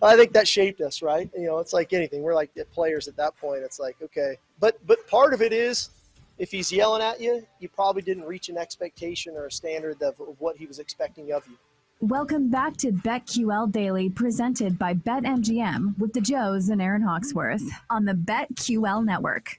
I think that shaped us, right? You know, it's like anything. We're like players at that point. It's like, okay, but but part of it is, if he's yelling at you, you probably didn't reach an expectation or a standard of, of what he was expecting of you. Welcome back to BetQL Daily, presented by BetMGM with the Joes and Aaron Hawksworth on the BetQL Network.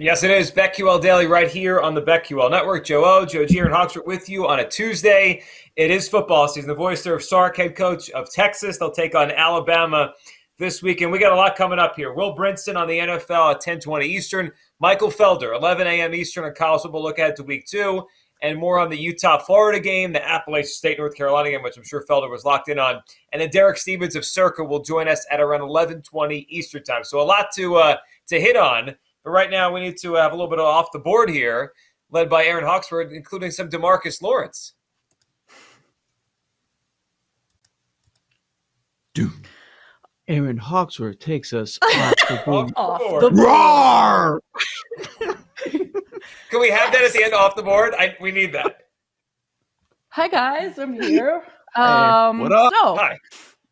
Yes, it is BetQL Daily right here on the BetQL Network. Joe O, Joe G, and Hawksworth with you on a Tuesday. It is football season. The voice of Sark, head coach of Texas. They'll take on Alabama this weekend. We got a lot coming up here. Will Brinson on the NFL at 1020 Eastern. Michael Felder, 11 a.m. Eastern on college football. Look ahead to week two. And more on the Utah-Florida game, the Appalachian State-North Carolina game, which I'm sure Felder was locked in on. And then Derek Stevens of Circa will join us at around 1120 Eastern time. So a lot to uh, to hit on. But right now, we need to have a little bit of off the board here, led by Aaron Hawksworth, including some Demarcus Lawrence. Aaron Hawksworth takes us off the board. Off the Roar! Can we have that at the end off the board? I, we need that. Hi guys, I'm here. Um, what up? So, Hi.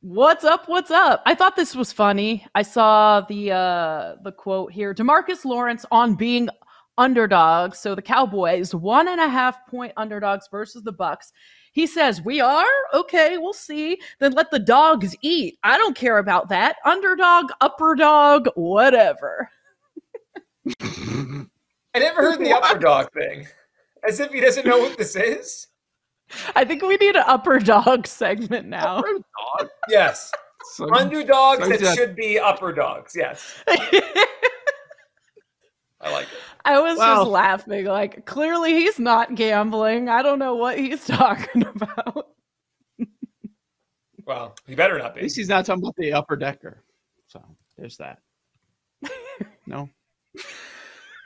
What's up? What's up? I thought this was funny. I saw the uh, the quote here: Demarcus Lawrence on being underdogs. So the Cowboys one and a half point underdogs versus the Bucks. He says, "We are okay. We'll see. Then let the dogs eat. I don't care about that. Underdog, upper dog, whatever." I never heard the upper dog thing. As if he doesn't know what this is. I think we need an upper dog segment now. Yes. So- Underdogs so that that- should be upper dogs. Yes. I like it. I was Wow. just laughing. Like, clearly he's not gambling. I don't know what he's talking about. Well, he better not be. At be. least he's not talking about the upper decker. So there's that. No.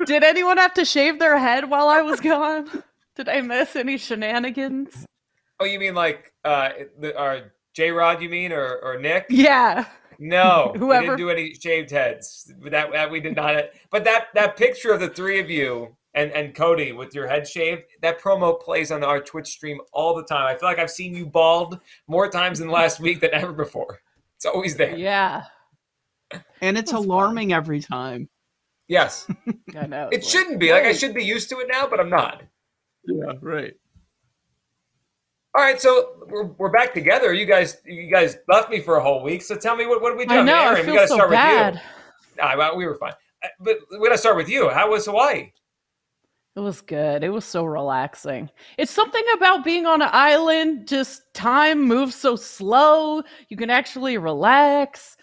Did anyone have to shave their head while I was gone? Did I miss any shenanigans? Oh, you mean like uh, the, uh J Rod? You mean or or Nick? Yeah. No, we Whoever- didn't do any shaved heads. That, that we did not. But that that picture of the three of you and and Cody with your head shaved, that promo plays on our Twitch stream all the time. I feel like I've seen you bald more times in the last week than ever before. It's always there. Yeah. And it's alarming every time. Yes, I know. it shouldn't be. Like I should be used to it now, but I'm not. Yeah, right. All right, so we're, we're back together. You guys, you guys left me for a whole week. So tell me, what, what did we do? I know. Aaron, I we feel gotta so start bad. with you. Nah, well, we were fine. Uh, But we gotta start with you. How was Hawaii? It was good. It was so relaxing. It's something about being on an island, just time moves so slow. You can actually relax,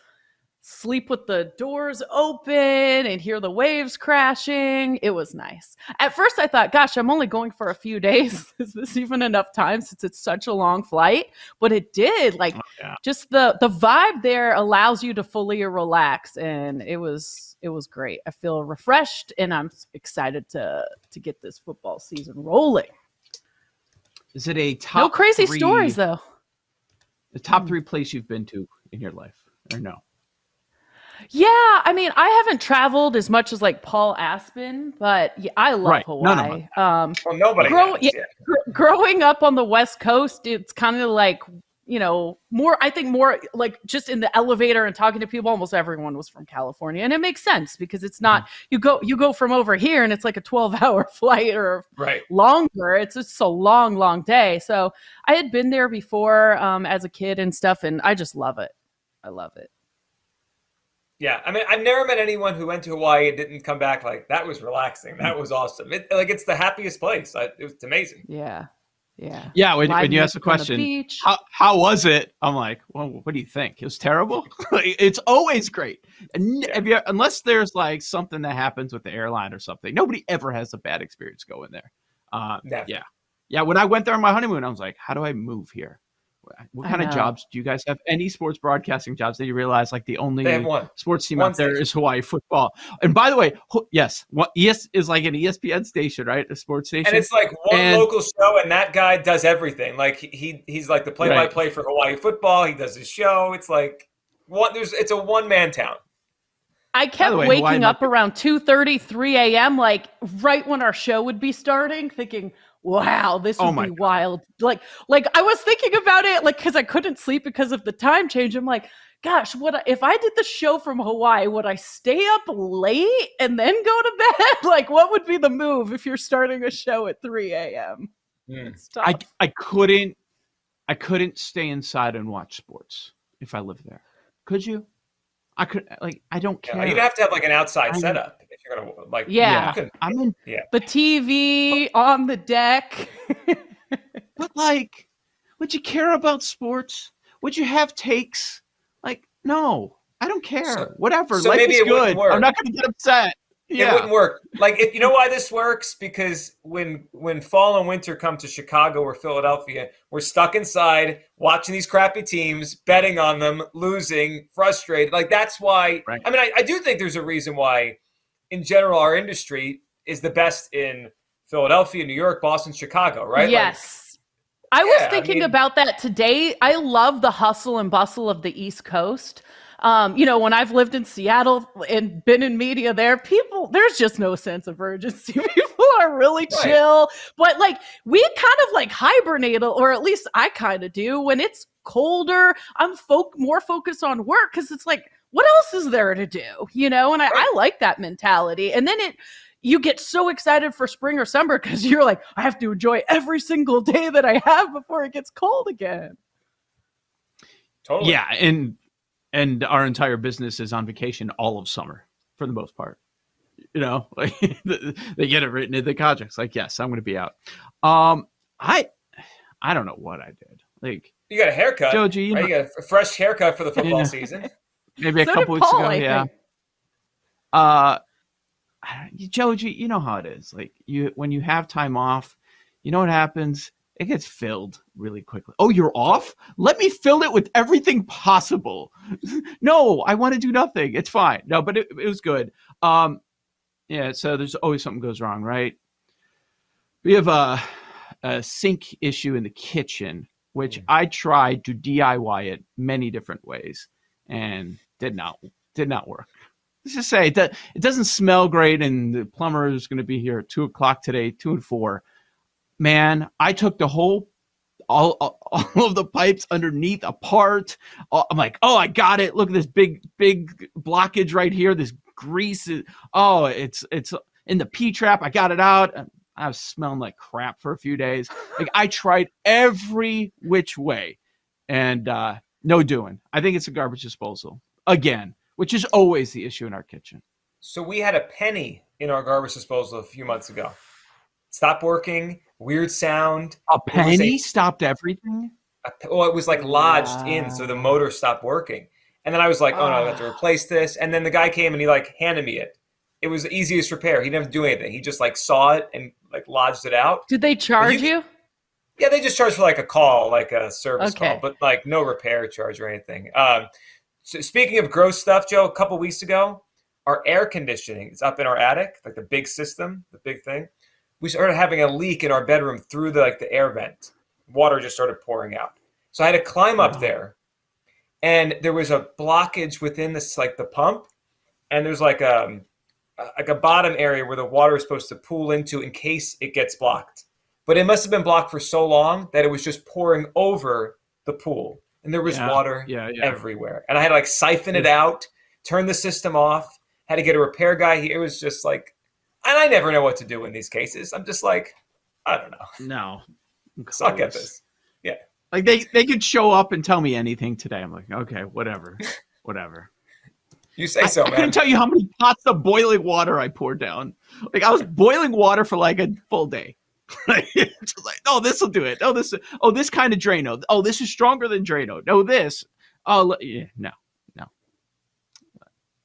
sleep with the doors open, and hear the waves crashing. It was nice. At first, I thought, gosh, I'm only going for a few days. Is this even enough time since it's such a long flight? But it did. Like, oh, yeah. just the the vibe there allows you to fully relax and it was it was great i feel refreshed and i'm excited to to get this football season rolling Is it a top no crazy three- stories though The top mm. three place you've been to in your life, or no? Yeah i mean i haven't traveled as much as like paul aspen but yeah, i love Right. None of hawaii um Well, nobody. Grow- has, yeah. yeah. gr- growing up on the west coast it's kind of like you know, more, I think more like just in the elevator and talking to people, almost everyone was from California. And it makes sense because it's not, Mm-hmm. you go, you go from over here and it's like a 12 hour flight or Right. longer. It's just a long, long day. So I had been there before um, as a kid and stuff. And I just love it. I love it. Yeah, I mean, I've never met anyone who went to Hawaii and didn't come back like that was relaxing. That was awesome. It, like it's the happiest place. I, it was amazing. Yeah. Yeah. Yeah, when, when you ask the music on the question, how, how was it? I'm like, well, what do you think? It was terrible. It's always great. And if you, unless there's like something that happens with the airline or something, nobody ever has a bad experience going there. Uh, yeah, yeah. When I went there on my honeymoon, I was like, how do I move here? What kind of jobs do you guys have? Any sports broadcasting jobs that you realize like the only They have one. sports team One out there station. is Hawaii football? And by the way, ho- yes, what ES is like an ESPN station, right? A sports station. And it's like one And- local show, and that guy does everything. Like he he's like the play-by-play for Hawaii football. He does his show. It's like one. There's it's a one-man town. I kept way, waking Hawaii up might around 2 3 a.m., like right when our show would be starting, thinking, wow, this Oh would my be wild. Like, like I was thinking about it, like, because I couldn't sleep because of the time change. I'm like, gosh, what I- if I did the show from Hawaii? Would I stay up late and then go to bed? like, what would be the move if you're starting a show at 3 a.m.? Hmm. It's tough. I I couldn't I couldn't stay inside and watch sports if I lived there. Could you? I could like I don't Yeah, care. you'd have to have like an outside I- setup if you're gonna like. Yeah. you couldn't- I'm in yeah. the TV on the deck. but like would you care about sports? Would you have takes? Like no. I don't care. So- Whatever. so Life maybe is it wouldn't good. work. I'm not going to get upset. Yeah. It Yeah. wouldn't work. Like if, you know why this works because when when fall and winter come to Chicago or Philadelphia, we're stuck inside watching these crappy teams, betting on them, losing, frustrated. Like that's why. Right. I mean, I, I do think there's a reason why, in general, our industry is the best in Philadelphia, New York, Boston, Chicago. Right? Like, Yes. I was Yeah, I thinking mean- about that today. I love the hustle and bustle of the East Coast. Um, you know, when I've lived in Seattle and been in media there, people, there's just no sense of urgency. People are really Right. chill. But like, we kind of like hibernate, or at least I kind of do. When it's colder, I'm folk more focused on work because it's like, what else is there to do? You know, and I, I like that mentality. And then it, you get so excited for spring or summer because you're like, I have to enjoy every single day that I have before it gets cold again. Totally. Yeah, and and our entire business is on vacation all of summer for the most part. You know, like they get it written in the contracts. Like, yes, I'm going to be out. Um, I I don't know what I did. Like You got a haircut. Joe G, you right? know- You got a fresh haircut for the football Yeah. season. Maybe a So couple weeks Paul, ago. I yeah. think. Uh, I don't- you know how it is. Like you, when you have time off, you know what happens? It gets filled really quickly. Oh, you're off? Let me fill it with everything possible. no, I want to do nothing. It's fine. No, but it, it was good. Um, yeah. So there's always something goes wrong, right? We have a, a sink issue in the kitchen, which I tried to DIY it many different ways and did not did not work. Let's just say it, it doesn't smell great, and the plumber is going to be here at two o'clock today, two and four. Man, I took the whole all, all, of the pipes underneath apart. I'm like, oh, I got it. Look at this big, big blockage right here. This grease. Is, oh, it's it's in the P trap. I got it out. I was smelling like crap for a few days. Like I tried every which way, and uh, no doing. I think it's a garbage disposal again, which is always the issue in our kitchen. So we had a penny in our garbage disposal a few months ago. Stop working. Weird sound. A It was penny stopped everything. a- well, it was like lodged in, so the motor stopped working. And then I was like, "Oh no, I have to replace this." And then the guy came and he like handed me it. It was the easiest repair. He didn't have to do anything. He just like saw it and like lodged it out. Did they charge you? Yeah, they just charge for like a call, like a service Okay. call, but like no repair charge or anything. Um, so speaking of gross stuff, Joe, a couple weeks ago, our air conditioning is up in our attic, like the big system, the big thing. We started having a leak in our bedroom through the like the air vent. Water just started pouring out. So I had to climb up there, and there was a blockage within this like the pump, and there's like um a- like a bottom area where the water is supposed to pool into in case it gets blocked but it must have been blocked for so long that it was just pouring over the pool. And there was Yeah, water yeah, yeah. everywhere, and I had to like siphon it out, turn the system off, had to get a repair guy here. It was just like, and I never know what to do in these cases. I'm just like, I don't know, No. suck at this. Yeah, Like they they could show up and tell me anything today. I'm like, okay, whatever, whatever. you say so, I man. couldn't tell you how many pots of boiling water I poured down. Like I was boiling water for like a full day. Like, oh, this will do it. Oh, this. Oh, this kind of Drano. Oh, this is stronger than Drano. No, this. Oh, yeah, no, no.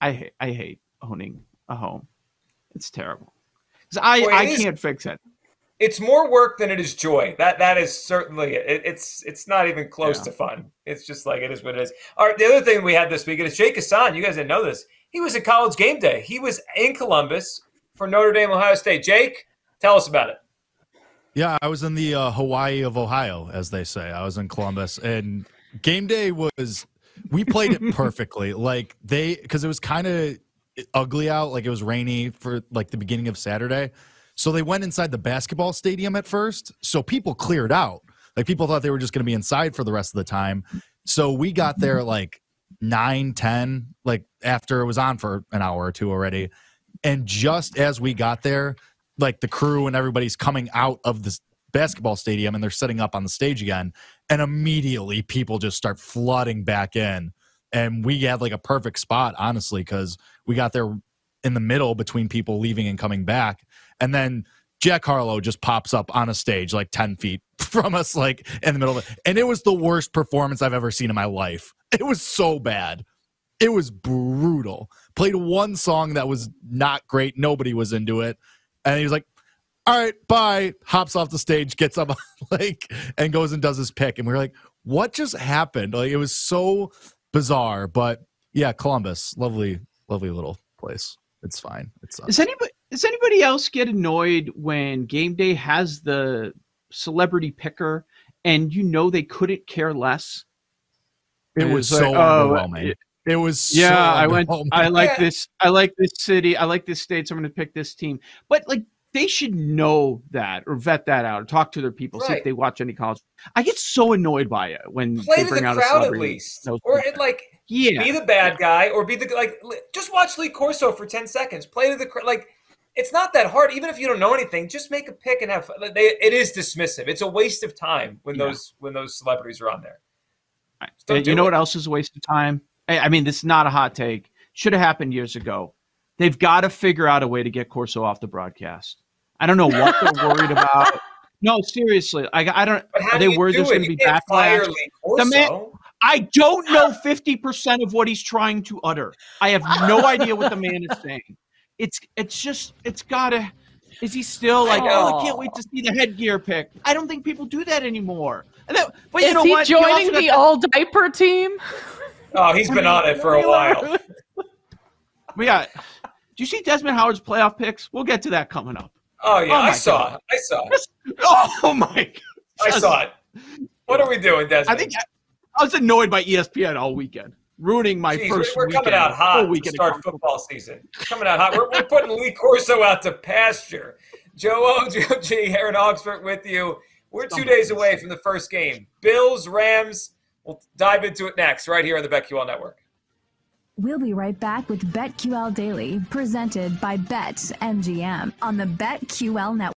I hate. I hate owning a home. It's terrible. I Well, I is- can't fix it. it's more work than it is joy. That that is certainly it. It's it's not even close Yeah. to fun. It's just like it is what it is. All right, the other thing we had this week is Jake Hassan. You guys didn't know this. He was at college game day. He was in Columbus for Notre Dame, Ohio State. Jake, tell us about it. Yeah, I was in the uh, Hawaii of Ohio, as they say. I was in Columbus, and game day was. We played it perfectly. like they, because it was kind of ugly out. Like it was rainy for like the beginning of Saturday. So they went inside the basketball stadium at first. So people cleared out. Like people thought they were just going to be inside for the rest of the time. So we got there like 9, 10, like after it was on for an hour or two already. And just as we got there, like the crew and everybody's coming out of this basketball stadium and they're setting up on the stage again. And immediately people just start flooding back in. And we had like a perfect spot, honestly, because we got there in the middle between people leaving and coming back. And then Jack Harlow just pops up on a stage like 10 feet from us, like in the middle of it. And it was the worst performance I've ever seen in my life. It was so bad. It was brutal. Played one song that was not great. Nobody was into it. And he was like, all right, bye. Hops off the stage, gets up like and goes and does his pick. And we were like, what just happened? Like it was so bizarre. But yeah, Columbus, lovely, lovely little place. It's fine. It's Does anybody does anybody else get annoyed when game day has the celebrity picker and you know they couldn't care less? It And was it's so like, oh, underwhelming. It- It was yeah, so I went. underwhelming. I like Yeah. this. I like this city. I like this state. So I'm going to pick this team. But like, they should know that or vet that out or talk to their people. See if they watch any college. I get so annoyed by it when Play they bring the out a crowd at celebrity. least, knows or it like yeah, be the bad guy, or be the like. Just watch Lee Corso for ten seconds. Play to the crowd. Like it's not that hard. Even if you don't know anything, just make a pick and have. Like, They, it is dismissive. It's a waste of time when Yeah. those when those celebrities are on there. And don't you do know it. what else is a waste of time? I, mean, this is not a hot take. Should have happened years ago. They've got to figure out a way to get Corso off the broadcast. I don't know what they're worried about. No, seriously. I, I don't. Are they you worried there's going to be backlash? The man- I don't know 50% of what he's trying to utter. I have no idea what the man is saying. It's it's just it's gotta is he still like, oh, I can't wait to see the headgear pick? I don't think people do that anymore. Then, but you Is know he what? Joining the- all diaper team? Oh, he's been on it for a while. We got. Do you see Desmond Howard's playoff picks? We'll get to that coming up. Oh yeah, Oh, I saw God. it. I saw it. Oh my! God. I saw it. What are we doing, Desmond? I think I, I was annoyed by ESPN all weekend, ruining my Jeez, first. we're, we're coming out hot to weekend start college football season. Coming out hot. We're, we're putting Lee Corso out to pasture. Joe O, Joe G, Aaron Hawksworth with you. We're two days away from the first game. Bills, Rams. We'll dive into it next, right here on the BetQL Network. We'll be right back with BetQL Daily, presented by BetMGM on the BetQL Network.